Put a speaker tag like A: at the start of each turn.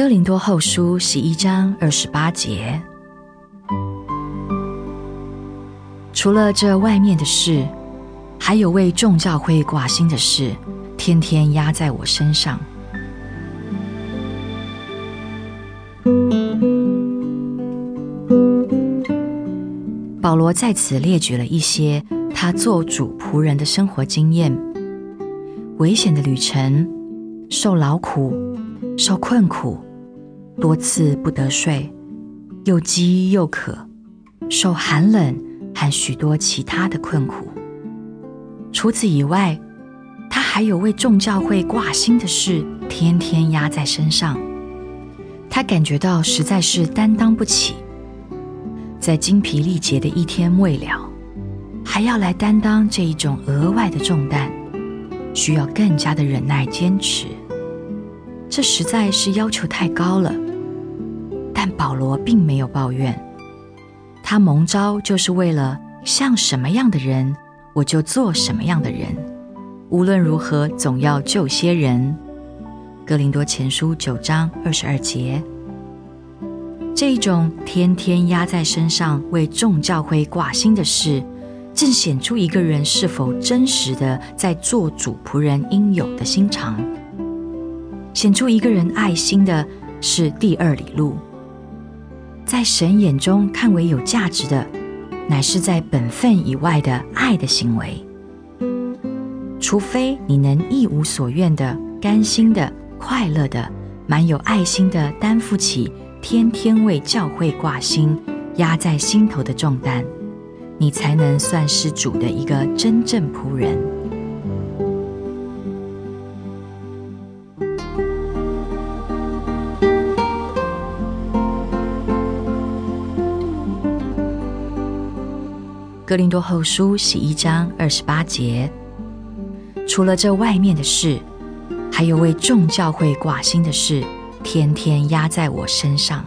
A: 哥林多后书十一章二十八节，除了这外面的事，还有为众教会挂心的事，天天压在我身上。保罗在此列举了一些他做主仆人的生活经验：危险的旅程，受劳苦，受困苦，多次不得睡，又饥又渴，受寒冷和许多其他的困苦。除此以外，他还有为众教会挂心的事，天天压在身上。他感觉到实在是担当不起。在精疲力竭的一天未了，还要来担当这一种额外的重担，需要更加的忍耐坚持。这实在是要求太高了。但保罗并没有抱怨，他蒙召就是为了像什么样的人，我就做什么样的人。无论如何，总要救些人。格林多前书九章二十二节。这一种天天压在身上为众教会挂心的事，正显出一个人是否真实的在做主仆人应有的心肠。显出一个人爱心的是第二里路，在神眼中看为有价值的，乃是在本分以外的爱的行为。除非你能一无所愿的、甘心的、快乐的、满有爱心的担负起。天天为教会挂心、压在心头的重担，你才能算是主的一个真正仆人。格林多后书十一章二十八节，除了这外面的事，还有为众教会挂心的事。天天压在我身上。